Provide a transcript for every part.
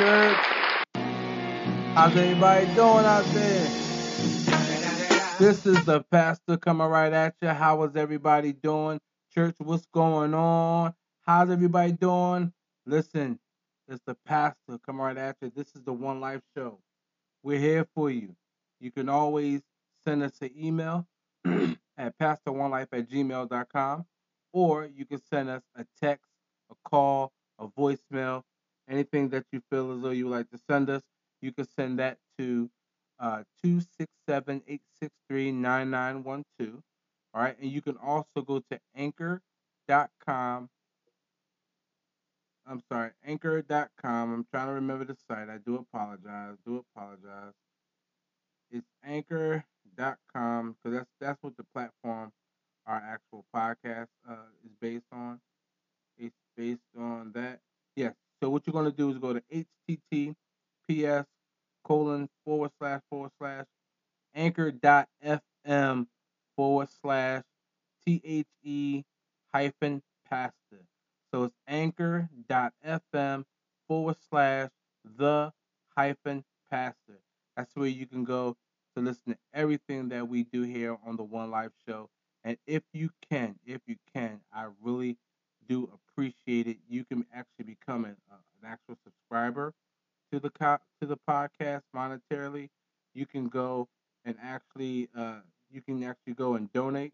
church? How's everybody doing out there? This is the pastor coming right at you. How is everybody doing? Church, what's going on? How's everybody doing? Listen, it's the pastor coming right at you. This is the One Life Show. We're here for you. You can always send us an email at pastor1life at gmail.com or you can send us a text, a call, a voicemail, anything that you feel as though you would like to send us. You can send that to uh, 267-863-9912. All right, and you can also go to anchor.com. I'm sorry, anchor.com. I'm trying to remember the site. I do apologize. Do apologize. It's anchor.com because that's that's what the platform our actual podcast uh, is based on. It's based on that. Yes. So what you're going to do is go to https colon forward slash forward slash anchor.fm forward slash the hyphen pastor. So it's anchor.fm forward slash the hyphen pastor. That's where you can go to listen to everything that we do here on the One Life Show. And if you can, if you can, I really do appreciate it. You can actually become an, uh, an actual subscriber to the co- to the podcast monetarily. You can go and actually uh, you can actually go and donate.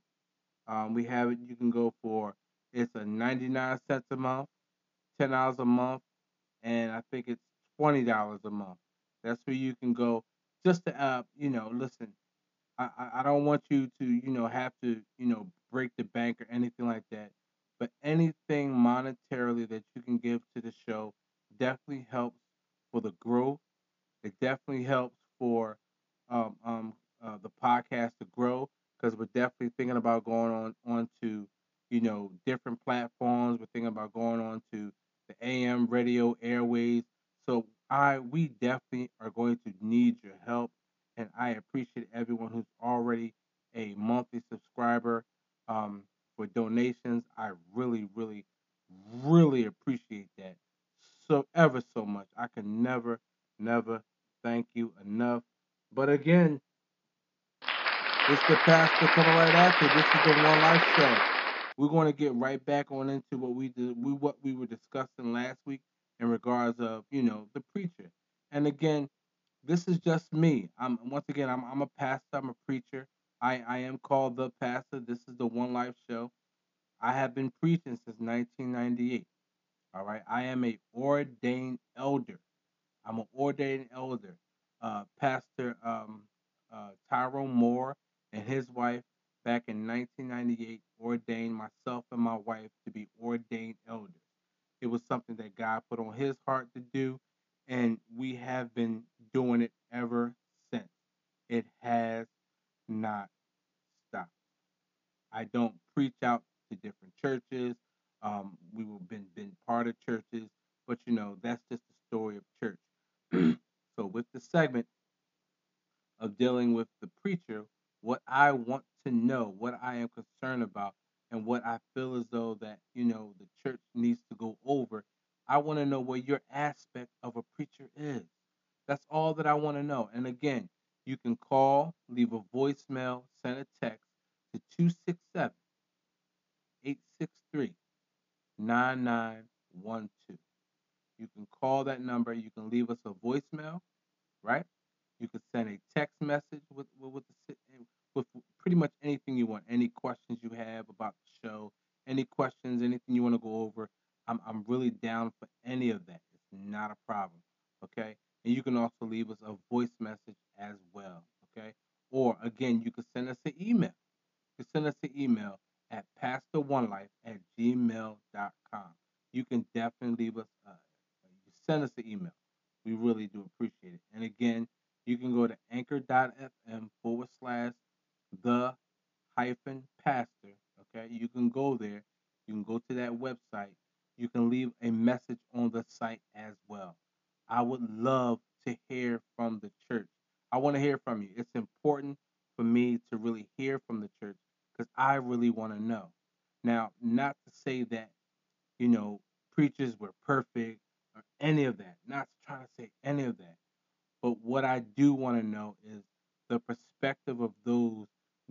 Um, we have it. You can go for it's a 99 cents a month, ten dollars a month, and I think it's twenty dollars a month. That's where you can go just to uh, you know listen. I, I don't want you to, you know, have to, you know, break the bank or anything like that. But anything monetarily that you can give to the show definitely helps for the growth. It definitely helps for um, um, uh, the podcast to grow because we're definitely thinking about going on onto, you know, different platforms. We're thinking about going on to the AM radio airways. So I we definitely are going to need your help and I appreciate everyone who's already a monthly subscriber um, for donations. I really, really, really appreciate that so ever so much. I can never, never thank you enough. But again, it's the pastor coming right after. This is the One Life Show. We're going to get right back on into what we did, we what we were discussing last week in regards of you know the preacher. And again, this is just me. I'm once again I'm I'm a pastor, I'm a preacher. I, I am called the pastor. This is the One Life Show. I have been preaching since 1998. All right. I am a ordained elder. I'm an ordained elder. Uh, Pastor um, uh, Tyrone Moore and his wife back in 1998 ordained myself and my wife to be ordained elders. It was something that God put on his heart to do, and we have been doing it ever since. It has not. I don't preach out to different churches. Um, we have been been part of churches, but you know that's just the story of church. so with the segment of dealing with the preacher, what I want to know, what I am concerned about, and what I feel as though that you know the church needs to go over. I want to know what your aspect of a preacher is. That's all that I want to know. And again, you can call, leave a voicemail, send a text to 267 863 9912. You can call that number. You can leave us a voicemail, right? You can send a text message with with, with, with pretty much anything you want. Any questions you have about the show, any questions, anything you want to go over. I'm I'm really down for any of that. It's not a problem. Okay. And you can also leave us a voice message as well. Okay. Or again, you can send us an email. Can send us an email at pastor1life at gmail.com. You can definitely leave us, uh, send us an email. We really do appreciate it. And again, you can go to anchor.fm forward slash the hyphen pastor. Okay. You can go there. You can go to that website. You can leave a message on the site as well. I would love to hear from the church. I want to hear from you. It's important for me to really hear from the church because I really want to know. Now, not to say that, you know, preachers were perfect or any of that. Not trying to say any of that. But what I do want to know is the perspective of those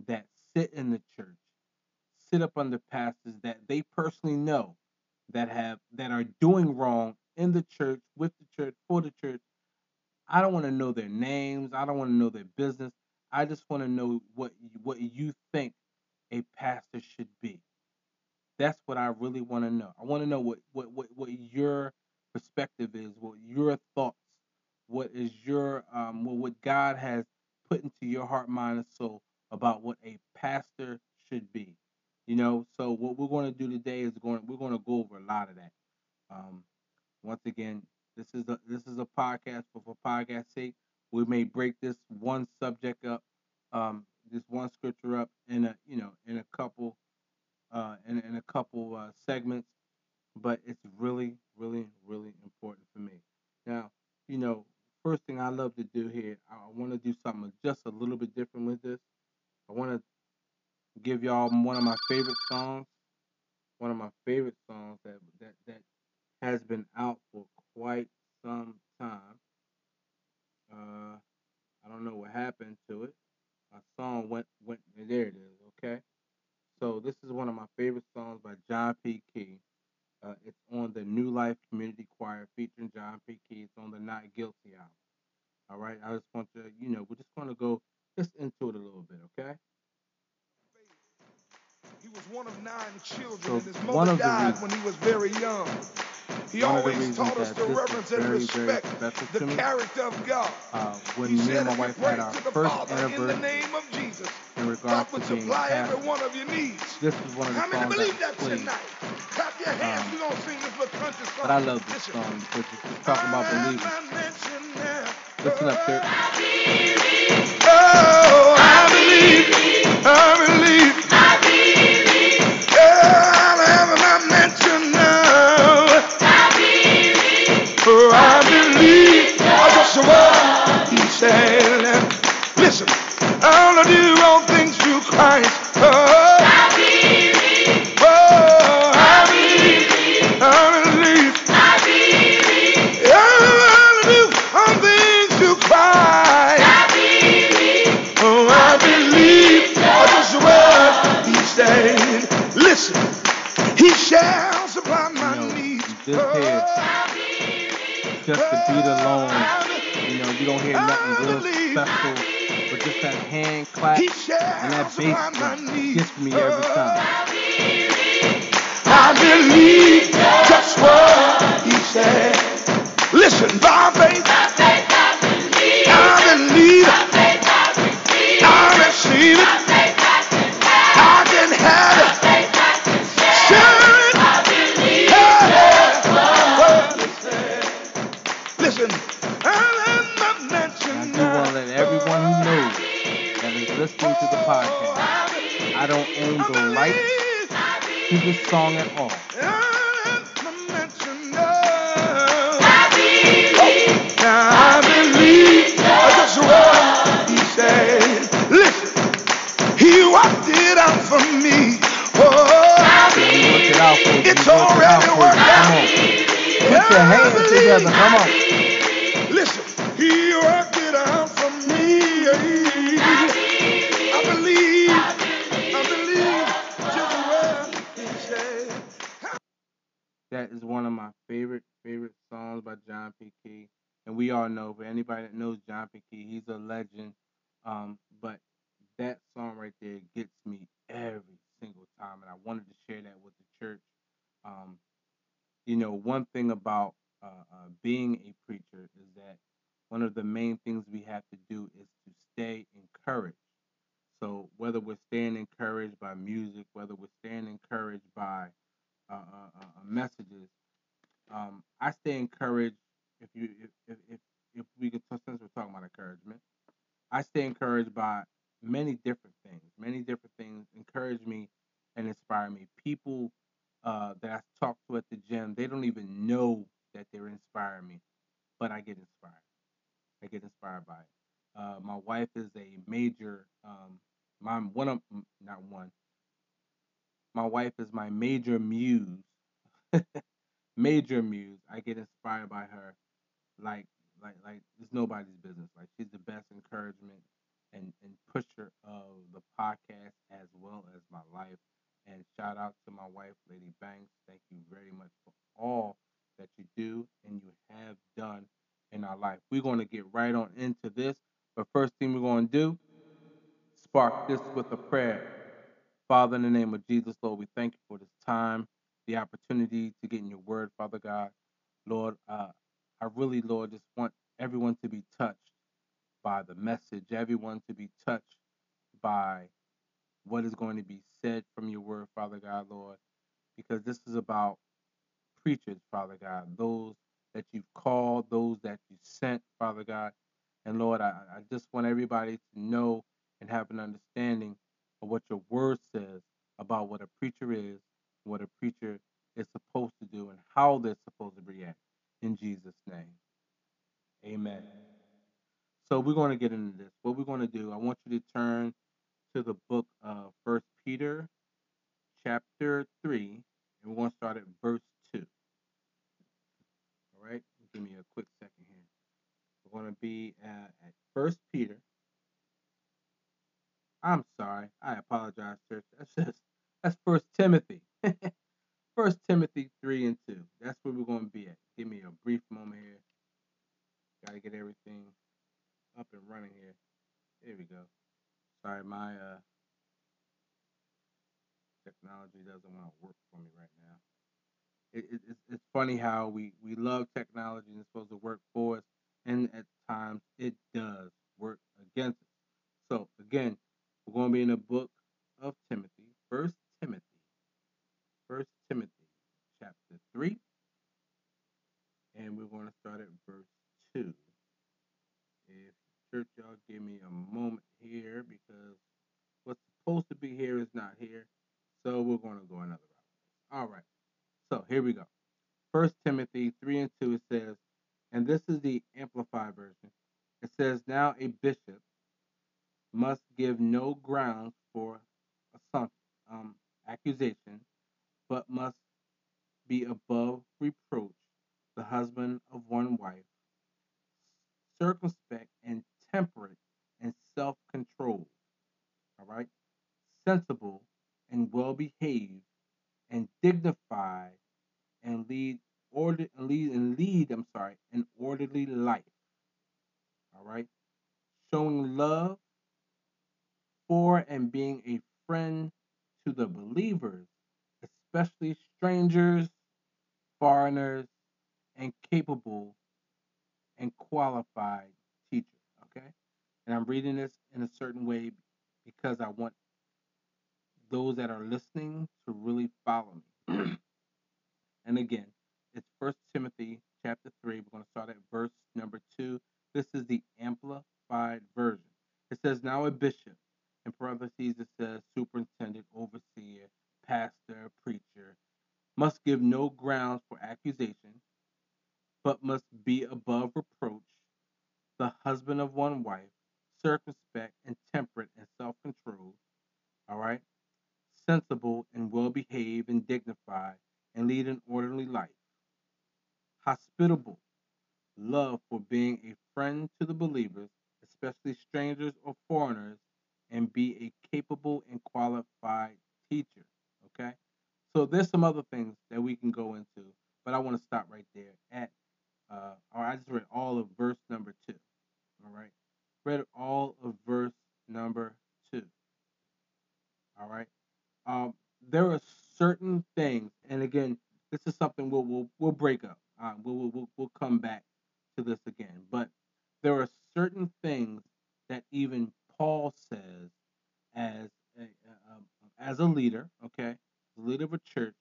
that sit in the church, sit up under pastors that they personally know that have that are doing wrong in the church, with the church, for the church. I don't want to know their names. I don't want to know their business. I just want to know what what you think a pastor should be. That's what I really want to know. I want to know what, what, what, what your perspective is, what your thoughts, what is your um what, what God has put into your heart, mind, and soul about what a pastor should be. You know, so what we're going to do today is going we're going to go over a lot of that. Um, once again, this is a this is a podcast for for podcast sake. We may break this one subject up, um, this one scripture up in a you know in a couple uh, in, in a couple uh, segments, but it's really, really, really important for me. Now, you know, first thing I love to do here, I want to do something just a little bit different with this. I want to give y'all one of my favorite songs, one of my favorite songs that that that has been out for quite some time. Uh, I don't know what happened to it. My song went went there. It is okay. So this is one of my favorite songs by John P. Kee. Uh, it's on the New Life Community Choir featuring John P. Kee. It's on the Not Guilty album. All right. I just want to, you know, we're just going to go just into it a little bit, okay? He was one of nine children, So and his mother died reasons- when he was very young. He One always taught us to reverence and respect the character of God. uh, when He me and my wife had our first Father in the name of Jesus, in God regards would to being supply every one of your needs. this is one of the How many songs that believe that tonight? Clap your hands. Um, We're going to sing this little country song. But I love this Listen. song because it's talking about believing. Listen up. Oh, I believe, I believe. Hands believe. together. Come on. Listen, he worked it out for me. I believe, I believe just what he said. That is one of my favorite favorite songs by John P. Kee. And we all know, for anybody that knows John P. Kee, he's a legend. Um, but that song right there gets me every single time, and I wanted to share that with the church. Um, you know, one thing about uh, uh, being a preacher is that one of the main things we have to do is to stay encouraged. So whether we're staying encouraged by music, whether we're staying encouraged by uh, uh, uh, messages, um, I stay encouraged. If you, if if if, we could, since we're talking about encouragement, I stay encouraged by many different things. Many different things encourage me and inspire me. People uh, that I talk to at the gym, they don't even know that they're inspiring me, but I get inspired. I get inspired by it. Uh, my wife is a major, um, my one of not one. My wife is my major muse major muse. I get inspired by her, like like like it's nobody's business. Like she's the best encouragement and and pusher of the podcast as well as my life. And shout out to my wife, Lady Banks. Thank you very much for all that you do and you have done in our life. We're going to get right on into this. But first thing we're going to do, spark this with a prayer. Father, in the name of Jesus, Lord, we thank you for this time, the opportunity to get in your word, Father God. Lord, uh, I really, Lord, just want everyone to be touched by the message, everyone to be touched by what is going to be said from your word, Father God, Lord, because this is about preachers, Father God, those that you've called, those that you sent, Father God. And Lord, I, I just want everybody to know and have an understanding of what your word says about what a preacher is, what a preacher is supposed to do, and how they're supposed to react. In Jesus' name. Amen. So we're going to get into this. What we're going to do, I want you to turn to the book of First Peter, chapter three, and we're going to start at verse two. All right, give me a quick second here. We're going to be at, at First Peter. I'm sorry, I apologize, church. That's just that's First Timothy. First Timothy three and two. That's where we're going to be at. Give me a brief moment here. Got to get everything up and running here. There we go. Sorry, my uh, technology doesn't want to work for me right now. It, it, it's, it's funny how we, we love technology and it's supposed to work for us, and at times it does work against us. So, again, we're going to be in the book of Timothy, First Timothy, First Timothy, chapter 3, and we're going to start at verse 2. If church, y'all give me a moment here because what's supposed to be here is not here. So we're going to go another route. All right. So here we go. First Timothy 3 and 2 it says, and this is the amplified version. It says, Now a bishop must give no grounds for assumption, um, accusation, but must be above reproach, the husband of one wife, circumspect and temperate and self controlled. All right? Sensible and well behaved and dignified and lead order and lead and lead, I'm sorry, an orderly life. All right? Showing love for and being a friend to the believers, especially strangers, foreigners, and capable and qualified? And I'm reading this in a certain way because I want those that are listening to really follow me. and again, it's First Timothy chapter 3. We're going to start at verse number 2. This is the amplified version. It says, Now a bishop, in parentheses, it says superintendent, overseer, pastor, preacher, must give no grounds for accusation, but must be above reproach, the husband of one wife, circumspect and temperate and self controlled. All right? Sensible and well behaved and dignified, and lead an orderly life. Hospitable, love for being a friend to the believers, especially strangers or foreigners, and be a capable and qualified teacher. Okay? So there's some other things that we can go into, but I want to stop right there at, uh, or I just read all of verse number two. All right? Read all of verse number two. All right? Um, there are certain things, and again, this is something we'll we'll, we'll break up. Uh, we'll, we'll we'll come back to this again, but there are certain things that even Paul says as a, um, as a leader, okay, leader of a church,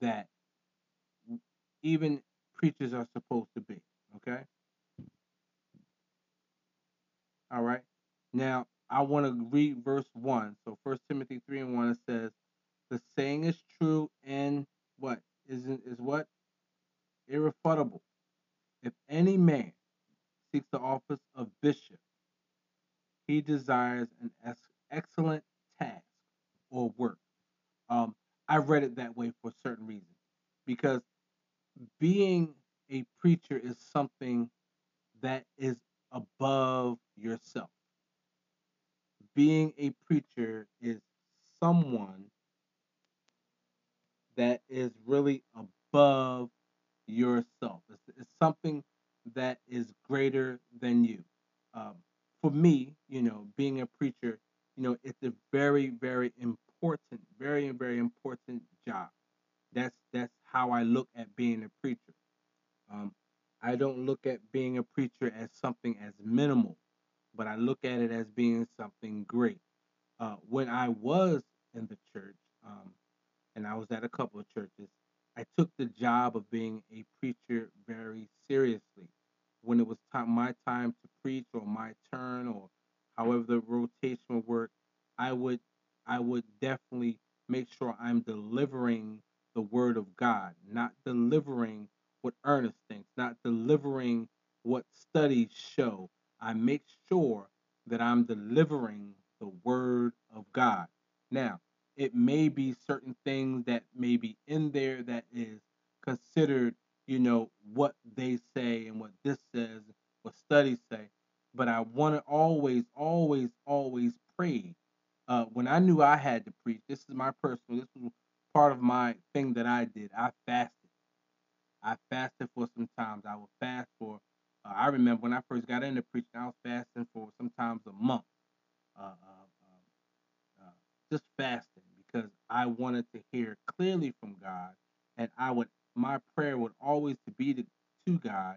that even preachers are supposed to be, okay. All right. Now I want to read verse one. So First Timothy three and one it says, "The saying is true and what is is what irrefutable. If any man seeks the office of bishop, he desires an excellent task or work. Um, I read it that way for a certain reason, because being a preacher is something that is above yourself. Being a preacher is someone that is really above yourself. It's, it's something that is greater than you. Um, for me, you know, being a preacher, you know, it's a very, very important, very, very important job. That's that's how I look at being a preacher. Um, I don't look at being a preacher as something as minimal, but I look at it as being something great. Uh, when I was in the church, um, and I was at a couple of churches, I took the job of being a preacher very seriously. When it was time, my time to preach, or my turn, or however the rotation would work, I would, I would definitely make sure I'm delivering the word of God, not delivering thinks, not delivering what studies show. I make sure that I'm delivering the word of God. Now, it may be certain things that may be in there that is considered, you know, what they say and what this says, what studies say. But I want to always, always, always pray. Uh, when I knew I had to preach, this is my personal, this was part of my thing that I did. I fasted. I fasted for some times. I would fast for, uh, I remember when I first got into preaching, I was fasting for sometimes a month. Uh, uh, uh, uh just fasting because I wanted to hear clearly from God, and I would my prayer would always to be to, to God,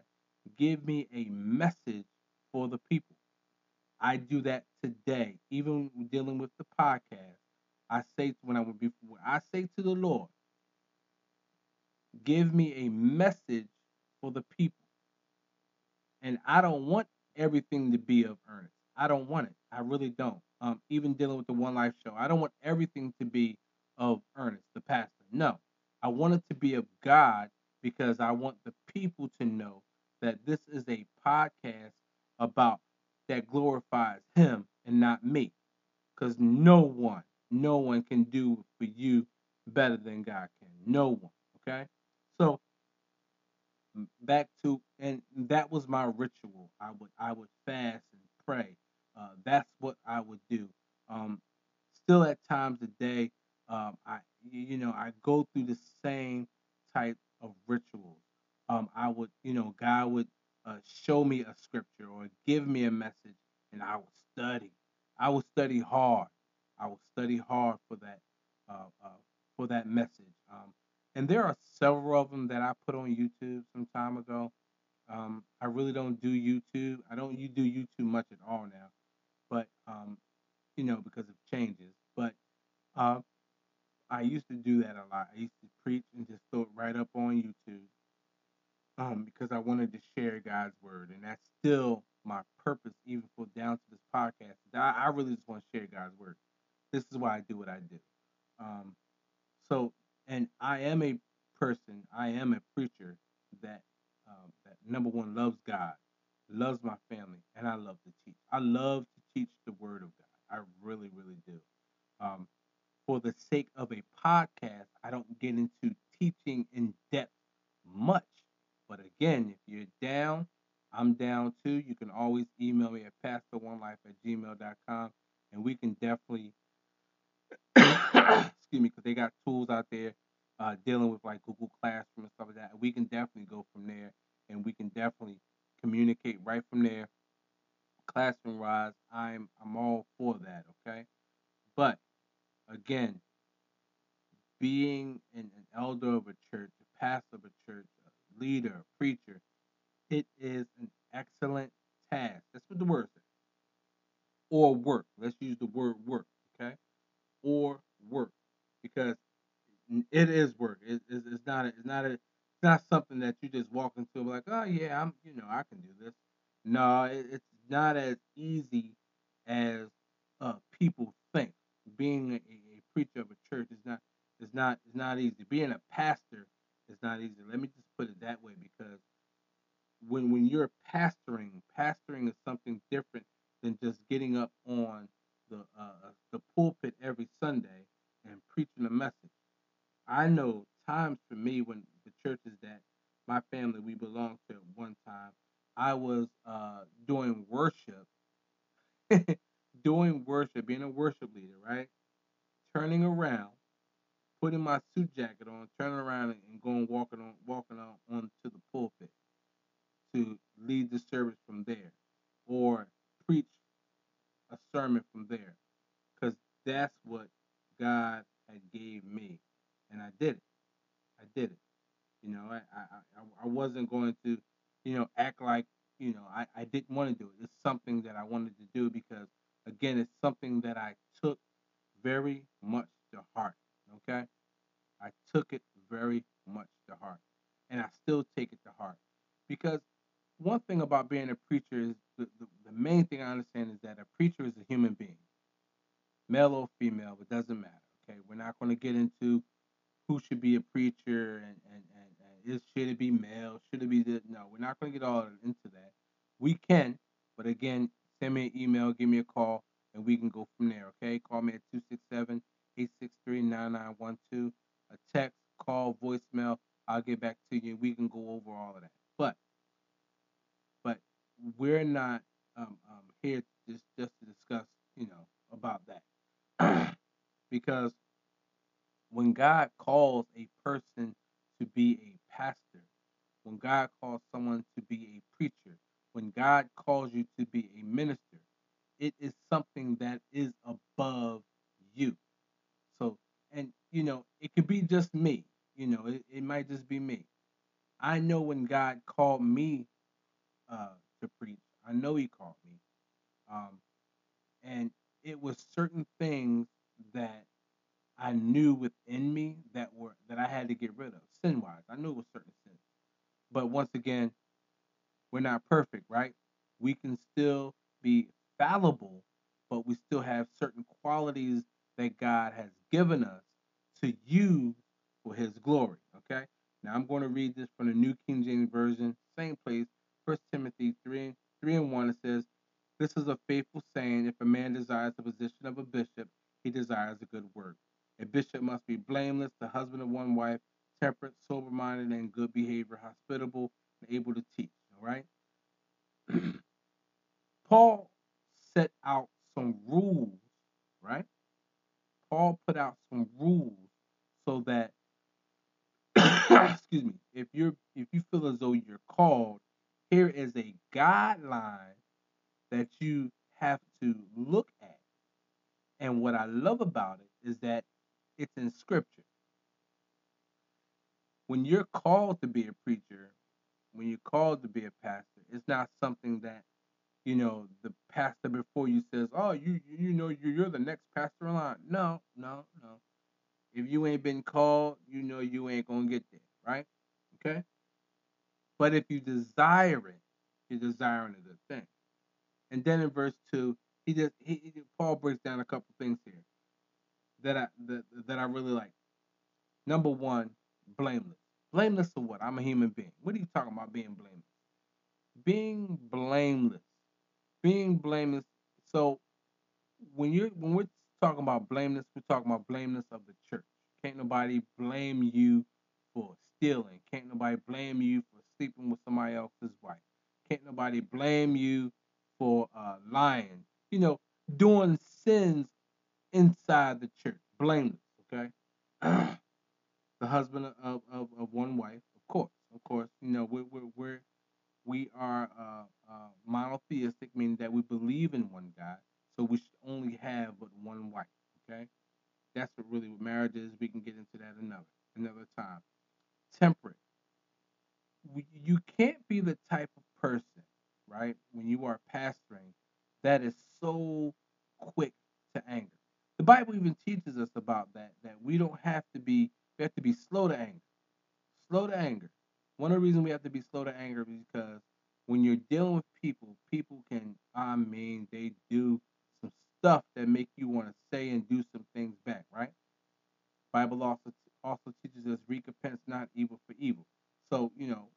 give me a message for the people. I do that today, even dealing with the podcast. I say when I would be I say to the Lord, give me a message for the people. And I don't want everything to be of Ernest. I don't want it. I really don't. Um, even dealing with the One Life show, I don't want everything to be of Ernest, the pastor. No, I want it to be of God because I want the people to know that this is a podcast about that glorifies Him and not me. Because no one, no one can do for you better than God can. No one. Okay? So back to and that was my ritual. I would I would fast and pray. Uh, that's what I would do. Um, still at times today, um, I you know I go through the same type of rituals. Um, I would you know God would uh, show me a scripture or give me a message, and I would study. I would study hard. I would study hard for that uh, uh, for that message. Um, and there are several of them that I put on YouTube some time ago. Um, I really don't do YouTube. I don't you do YouTube much at all now, but um, you know because of changes. But uh, I used to do that a lot. I used to preach and just throw it right up on YouTube um, because I wanted to share God's word, and that's still my purpose, even for down to this podcast. I, I really just want to share God's word. This is why I do what I do. Um, so, and I am a person, I am a preacher that um, that number one loves God, loves my family, and I love to teach. I love to teach the Word of God. I really, really do. Um, for the sake of a podcast, I don't get into teaching in depth much. But again, if you're down, I'm down too. You can always email me at pastor1life at gmail.com and we can definitely excuse me, because they got tools out there uh, dealing with like Google Classroom and stuff like that. We can definitely go from there, and we can definitely communicate right from there. Classroom wise, I'm I'm all for that. Okay, but again, being an, an elder of a church, a pastor of a church, a leader, a preacher, it is an excellent task. That's what the word says. Or work. Let's use the word work. Okay, or work because it is work. It, it's, it's not. A, it's not a. It's not something that you just walk into like, oh yeah, I'm. You know, I can do this. No, it, it's not as easy as uh, people think. Being a, a preacher of a church is not. Is not. Is not easy. Being a pastor is not easy. Let me just put it that way because when when you're pastoring, pastoring is something different than just getting up on the uh, the pulpit every Sunday and preaching a message. I know times for me when the churches that my family we belonged to at one time. I was uh, doing worship, doing worship, being a worship leader, right? Turning around, putting my suit jacket on, turning around and going walking on walking on onto the pulpit to lead the service from there, or preach a sermon from there, because that's what God had gave me, and I did it. I did it. You know, I I, I wasn't going to, you know, act like you know I, I didn't want to do it. It's something that I wanted to do because again, it's something that I took very much to heart. Okay, I took it very much to heart, and I still take it to heart because one thing about being a preacher is the, the, main thing I understand is that a preacher is a human being, male or female, it doesn't matter. Okay, we're not going to get into who should be a preacher and, and, and, and is should it be male, should it be this? No, we're not going to get all into that. We can, but again, send me an email, give me a call, and we can go from there. Okay, call me at 267 863 9912. A text, call, voicemail. I'll get back to you. We can go over all of that. But we're not um, um, here just just to discuss, you know, about that because when God calls a person to be a pastor, when God calls someone to be a preacher, when God calls you to be a minister, it is something that is above you. So, and you know, it could be just me. You know, it, it might just be me. I know when God called me uh, to preach, I know He called me, um, and it was certain things that I knew within me that were that I had to get rid of sin wise. I knew it was certain sins. But once again, we're not perfect, right? We can still be fallible, but we still have certain qualities that God has given us to use for his glory. Okay? Now I'm going to read this from the New King James Version, same place, First Timothy 3, 3 and 1. It says, This is a faithful saying, if a man desires the position of a bishop, he desires a good work. A bishop must be blameless, the husband of one wife, temperate, sober minded, and good behavior, hospitable, and able to teach. All right? Paul set out some rules, right? Paul put out some rules so that excuse me, if you're if you feel as though you're called, here is a guideline that you have to look at. And what I love about it is that it's in scripture. When you're called to be a preacher, when you're called to be a pastor, it's not something that you know the pastor before you says, "Oh, you you know you're the next pastor in line." No, no, no. If you ain't been called, you know you ain't gonna get there, right? Okay. But if you desire it, you're desiring a good thing. And then in verse two, he just he, Paul breaks down a couple things here that I that, that I really like. Number one, blameless. Blameless of what? I'm a human being. What are you talking about being blameless? Being blameless. Being blameless. So when you're when we're talking about blameless, we're talking about blameless of the church. Can't nobody blame you for stealing. Can't nobody blame you for sleeping with somebody else's wife. Can't nobody blame you for uh, lying. You know, doing sins inside the church. Blameless, okay? the husband of, of, of one wife, of course, of course. You know, we're we're, we're we are uh, uh, monotheistic, meaning that we believe in one God, so we should only have but one wife. Okay, that's what really what marriage is. We can get into that another another time. Temperate. You can't be the type of person, right, when you are pastoring, that is so quick to anger. The Bible even teaches us about that. That we don't have to be we have to be slow to anger. Slow to anger. One of the reasons we have to be slow to anger is because when you're dealing with people, people can, I mean, they do some stuff that make you want to say and do some things back, right? Bible also also teaches us recompense not evil for evil. So, you know,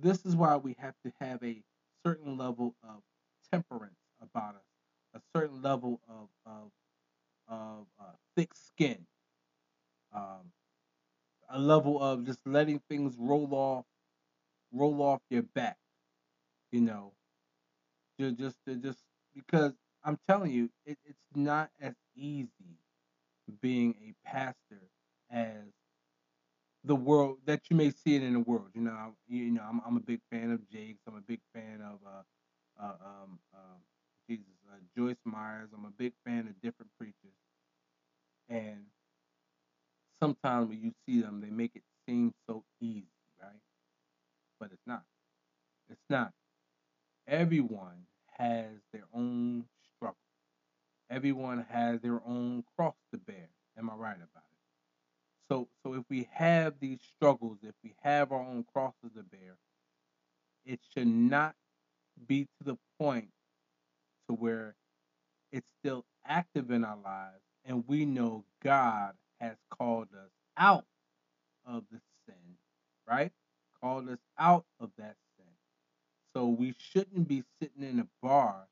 this is why we have to have a certain level of temperance about us, a certain level of of, of uh, thick skin, um, a level of just letting things roll off roll off your back, you know, just just just because I'm telling you, it, it's not as easy being a pastor as the world that you may see it in the world. You know, I, you know, I'm, I'm a big fan of Jakes. I'm a big fan of uh, uh um, uh, Jesus, uh, Joyce Myers. I'm a big fan of different preachers, and sometimes when you see them, they make it seem so easy, right? But it's not. It's not. Everyone has their own struggle. Everyone has their own cross to bear. Am I right about it? So, so if we have these struggles, if we have our own crosses to bear, it should not be to the point to where it's still active in our lives and we know God has called us out of the sin, right? Called us out of that sin. So we shouldn't be sitting in a bar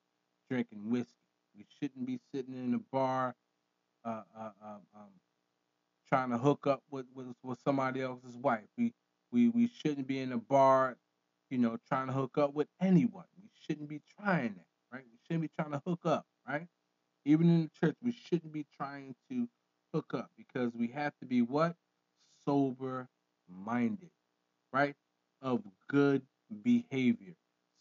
drinking whiskey. We shouldn't be sitting in a bar uh, uh, uh, um, trying to hook up with, with, with somebody else's wife. We, we, we shouldn't be in a bar, you know, trying to hook up with anyone. We shouldn't be trying that, right? We shouldn't be trying to hook up, right? Even in the church, we shouldn't be trying to hook up because we have to be what? Sober minded, right? Of good behavior.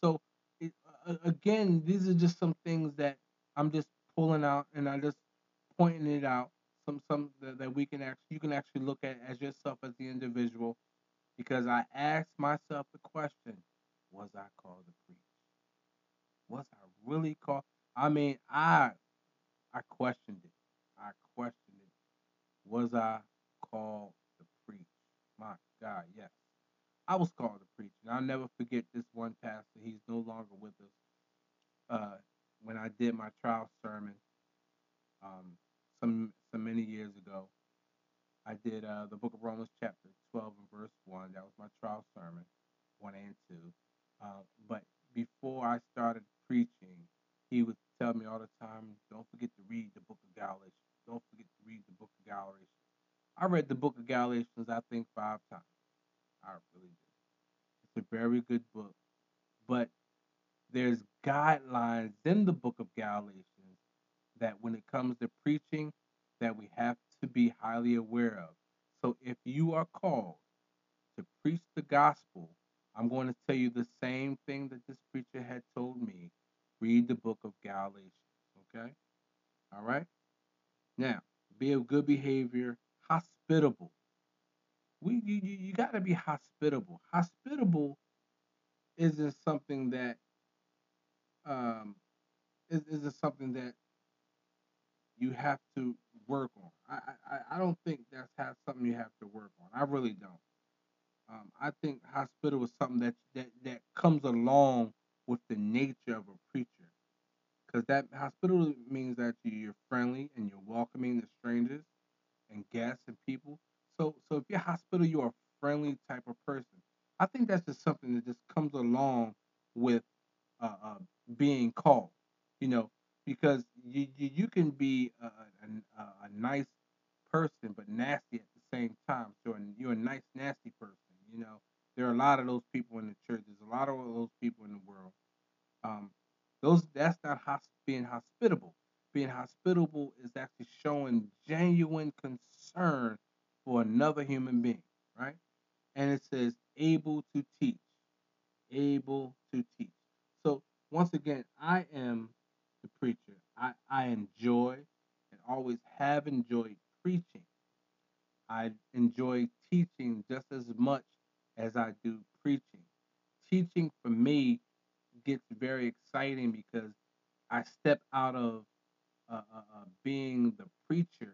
So, it, uh, again, these are just some things that I'm just pulling out and I just pointing it out. Some some that, that we can actually you can actually look at as yourself as the individual, because I asked myself the question: Was I called to preach? Was I really called? I mean, I I questioned it. I questioned it. Was I called to preach? My God, yes. I was called to preach. And I'll never forget this one pastor. He's no longer with us. Uh, when I did my trial sermon, um, some some many years ago, I did uh, the book of Romans chapter 12 and verse 1. That was my trial sermon, 1 and 2. Uh, but before I started preaching, he would tell me all the time, don't forget to read the book of Galatians. Don't forget to read the book of Galatians. I read the book of Galatians, I think, five times. I really did. It's a very good book. But there's guidelines in the book of Galatians that when it comes to preaching, that we have to be highly aware of. So if you are called to preach the gospel, I'm going to tell you the same thing that this preacher had told me. Read the book of Galatians. Okay? All right? Now, be of good behavior, hospitable. We you, you, you gotta be hospitable. Hospitable isn't something that um is, isn't something that you have to work on. I, I, I don't think that's something you have to work on. I really don't. Um, I think hospitable is something that, that that comes along with the nature of a preacher, because that hospitable means that you're friendly and you're welcoming to strangers and guests and people. So so if you're hospitable, you're a friendly type of person. I think that's just something that just comes along with uh, uh, being called. You know, because you you, you can be a, a, a nice person but nasty at the same time. So you're a nice nasty person. You know, there are a lot of those people in the church. There's a lot of those people in the world. Um, those that's not hosp- being hospitable. Being hospitable is actually showing genuine concern for another human being, right? And it says able to teach, able to teach. So once again, I am the preacher. I, I enjoy and always have enjoyed preaching. I enjoy teaching just as much as I do preaching. Teaching for me gets very exciting because I step out of uh, uh, uh, being the preacher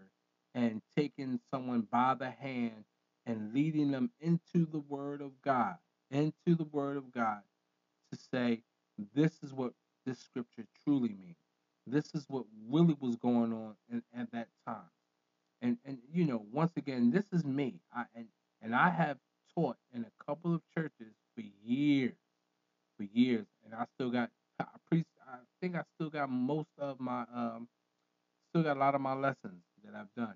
and taking someone by the hand and leading them into the Word of God, into the Word of God to say, this is what this scripture truly means. This is what really was going on in, at that time. And and you know, once again, this is me. I and and I have taught in a couple of churches for years, for years, and I still got I pre I think I still got most of my um still got a lot of my lessons that I've done.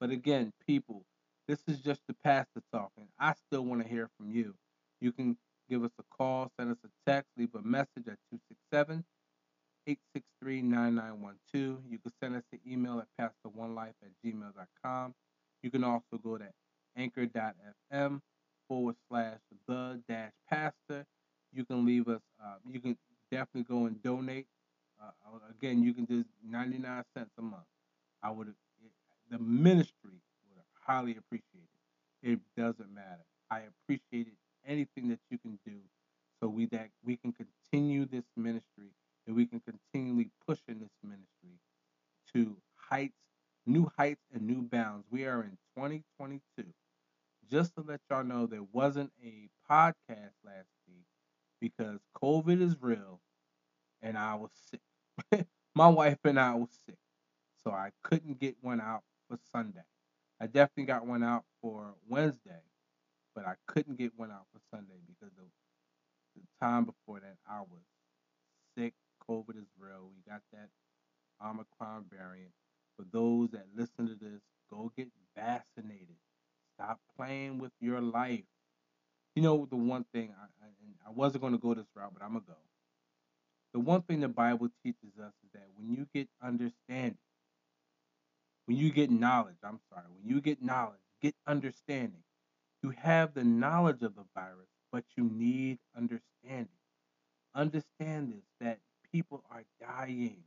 But again, people, this is just the pastor talking. I still want to hear from you. You can give us a call, send us a text, leave a message at 267 863 9912. You can send us an email at pastor1life at gmail.com. You can also go to anchor.fm forward slash the dash pastor. You can leave us, uh, you can definitely go and donate. Uh, again, you can do 99 cents a month. I would, the ministry would highly appreciate it. It doesn't matter. I appreciate it, anything that you can do so we that we can continue this ministry and we can continually push in this ministry to heights, new heights and new bounds. We are in 2022. Just to let y'all know, there wasn't a podcast last week because COVID is real and I was sick. My wife and I was sick. So I couldn't get one out for Sunday. I definitely got one out for Wednesday, but I couldn't get one out for Sunday because of the time before that I was sick. COVID is real. We got that Omicron variant. For those that listen to this, go get vaccinated. Stop playing with your life. You know the one thing I, I, I wasn't going to go this route, but I'm gonna go. The one thing the Bible teaches us is that when you get understanding, when you get knowledge, I'm sorry, when you get knowledge, get understanding. You have the knowledge of the virus, but you need understanding. Understand this that people are dying.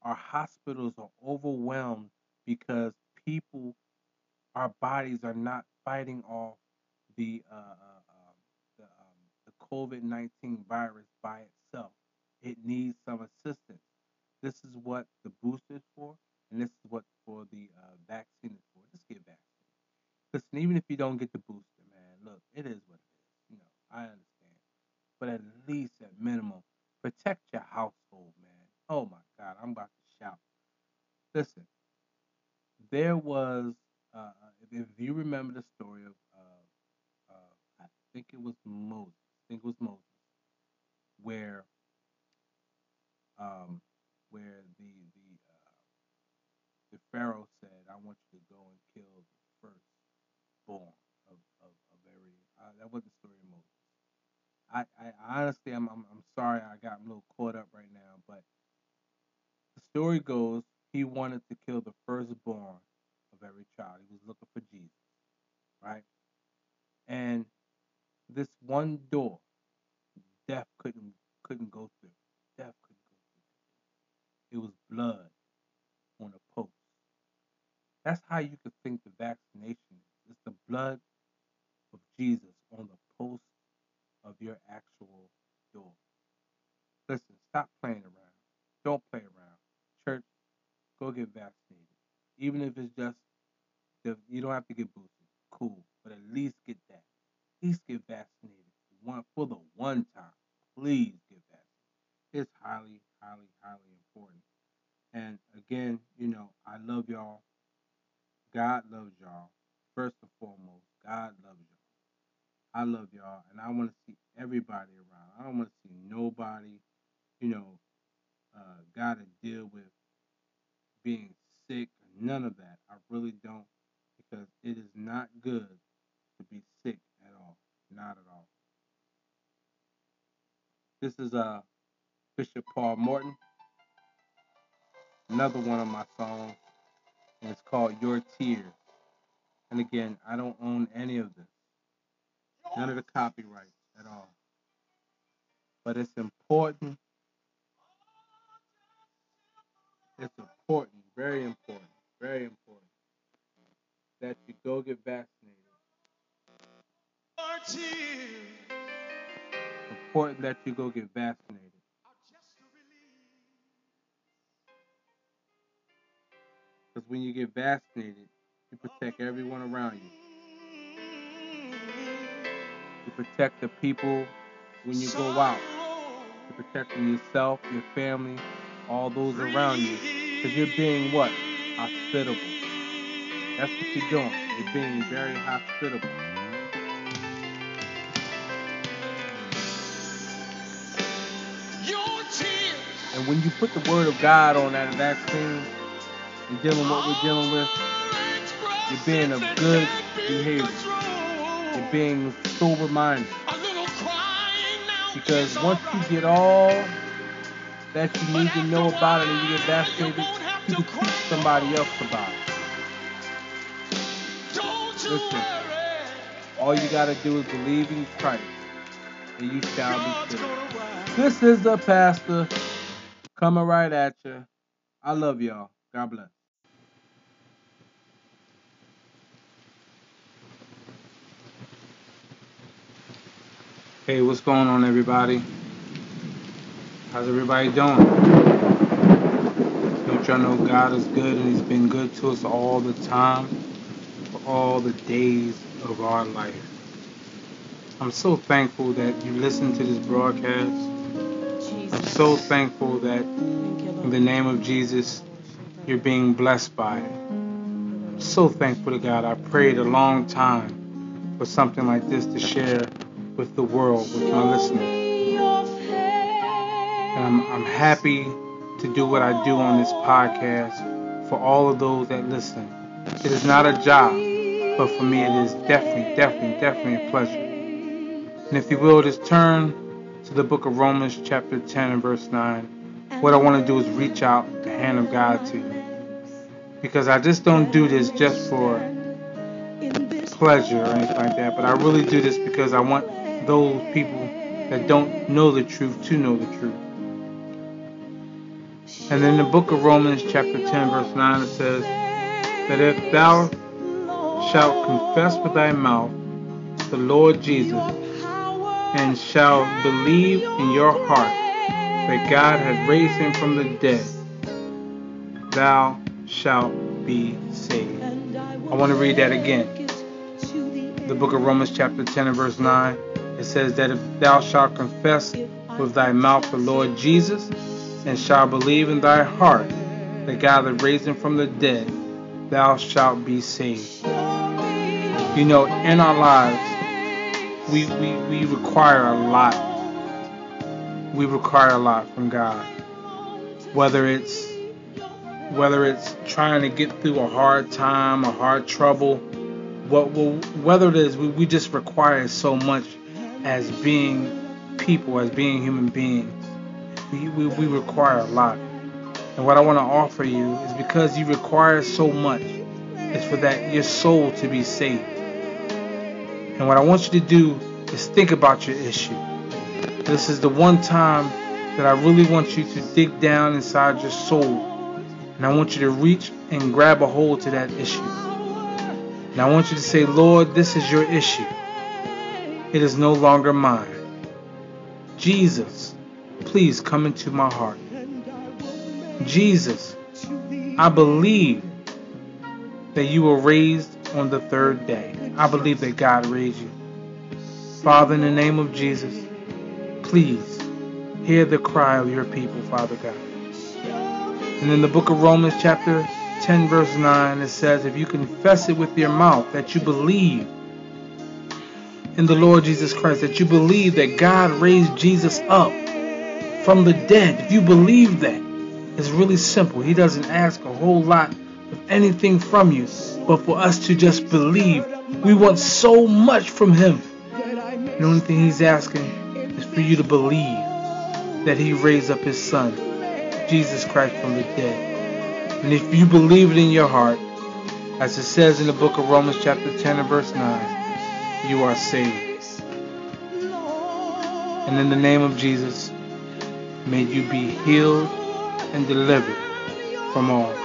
Our hospitals are overwhelmed because people, our bodies are not fighting off the uh, uh, um, the, um, the COVID nineteen virus by itself. It needs some assistance. This is what the booster is for, and this is what for the uh, vaccine is for. Just get vaccinated. Listen, even if you don't get the booster, man, look, it is what it is. You know, I understand, but at least at minimum, protect your household, man. Oh my God, I'm about to shout. Listen, there was, uh, if you remember the story of, uh, I think it was Moses. Think it was Moses, where, um, where the the uh, the Pharaoh said, "I want you to go and kill the firstborn of of, of every." Uh, that wasn't the story of Moses. I, I honestly, I'm, I'm I'm sorry, I got a little caught up right now, but the story goes he wanted to kill the firstborn of every child. He was looking for Jesus, right? And this one door, death couldn't couldn't go through. Death couldn't go through. It was blood on a post. That's how you could think the vaccination is. It's the blood of Jesus on the post of your actual door. Listen, stop playing around. Don't play around. Church, go get vaccinated. Even if it's just, you don't have to get boosted. Cool. But at least get that. At least get vaccinated. One for the one time. Please get vaccinated. It's highly, highly, highly important. And again, you know, I love y'all. God loves y'all. First and foremost, God loves y'all. I love y'all, and I want to see everybody around. I don't want to see nobody, you know, uh, got to deal with being sick. None of that. I really don't, because it is not good to be sick. Not at all. This is uh Bishop Paul Morton. Another one of my songs, and it's called Your Tears. And again, I don't own any of this. None of the copyrights at all. But it's important. It's important, very important, very important that you go get vaccinated. Important that you go get vaccinated. Because when you get vaccinated, you protect everyone around you. You protect the people when you go out. You're protecting yourself, your family, all those around you. Because you're being what? Hospitable. That's what you're doing. You're being very hospitable. And when you put the word of God on that vaccine and dealing with what we're dealing with, you're being of good behavior. You're being sober minded. Because once you get all that you need to know about it and you get vaccinated, you can teach somebody else about it. Listen, all you gotta do is believe in Christ, and you shall be saved. This is the pastor coming right at you. I love y'all. God bless. Hey, what's going on, everybody? How's everybody doing? Don't y'all know God is good and He's been good to us all the time, for all the days of our life. I'm so thankful that you listen to this broadcast. So thankful that in the name of Jesus, you're being blessed by it. So thankful to God. I prayed a long time for something like this to share with the world, with my listeners. And I'm, I'm happy to do what I do on this podcast for all of those that listen. It is not a job, but for me it is definitely, definitely, definitely a pleasure. And if you will, just turn to the book of Romans, chapter 10 and verse 9. What I want to do is reach out the hand of God to you. Because I just don't do this just for pleasure or anything like that, but I really do this because I want those people that don't know the truth to know the truth. And in the book of Romans, chapter 10, verse 9, it says, That if thou shalt confess with thy mouth the Lord Jesus, and shall believe in your heart that God hath raised him from the dead, thou shalt be saved. I want to read that again. The book of Romans, chapter 10, and verse 9, it says that if thou shalt confess with thy mouth the Lord Jesus, and shalt believe in thy heart that God hath raised him from the dead, thou shalt be saved. You know, in our lives, we, we, we require a lot. We require a lot from God. Whether it's whether it's trying to get through a hard time, a hard trouble, what will whether it is we, we just require so much as being people, as being human beings we, we, we require a lot. And what I want to offer you is because you require so much, is for that your soul to be saved. And what I want you to do is think about your issue. This is the one time that I really want you to dig down inside your soul. And I want you to reach and grab a hold to that issue. And I want you to say, Lord, this is your issue. It is no longer mine. Jesus, please come into my heart. Jesus, I believe that you were raised on the third day. I believe that God raised you. Father, in the name of Jesus, please hear the cry of your people, Father God. And in the book of Romans, chapter 10, verse 9, it says, If you confess it with your mouth that you believe in the Lord Jesus Christ, that you believe that God raised Jesus up from the dead, if you believe that, it's really simple. He doesn't ask a whole lot of anything from you, but for us to just believe. We want so much from Him. The only thing He's asking is for you to believe that He raised up His Son, Jesus Christ, from the dead. And if you believe it in your heart, as it says in the book of Romans, chapter 10 and verse 9, you are saved. And in the name of Jesus, may you be healed and delivered from all.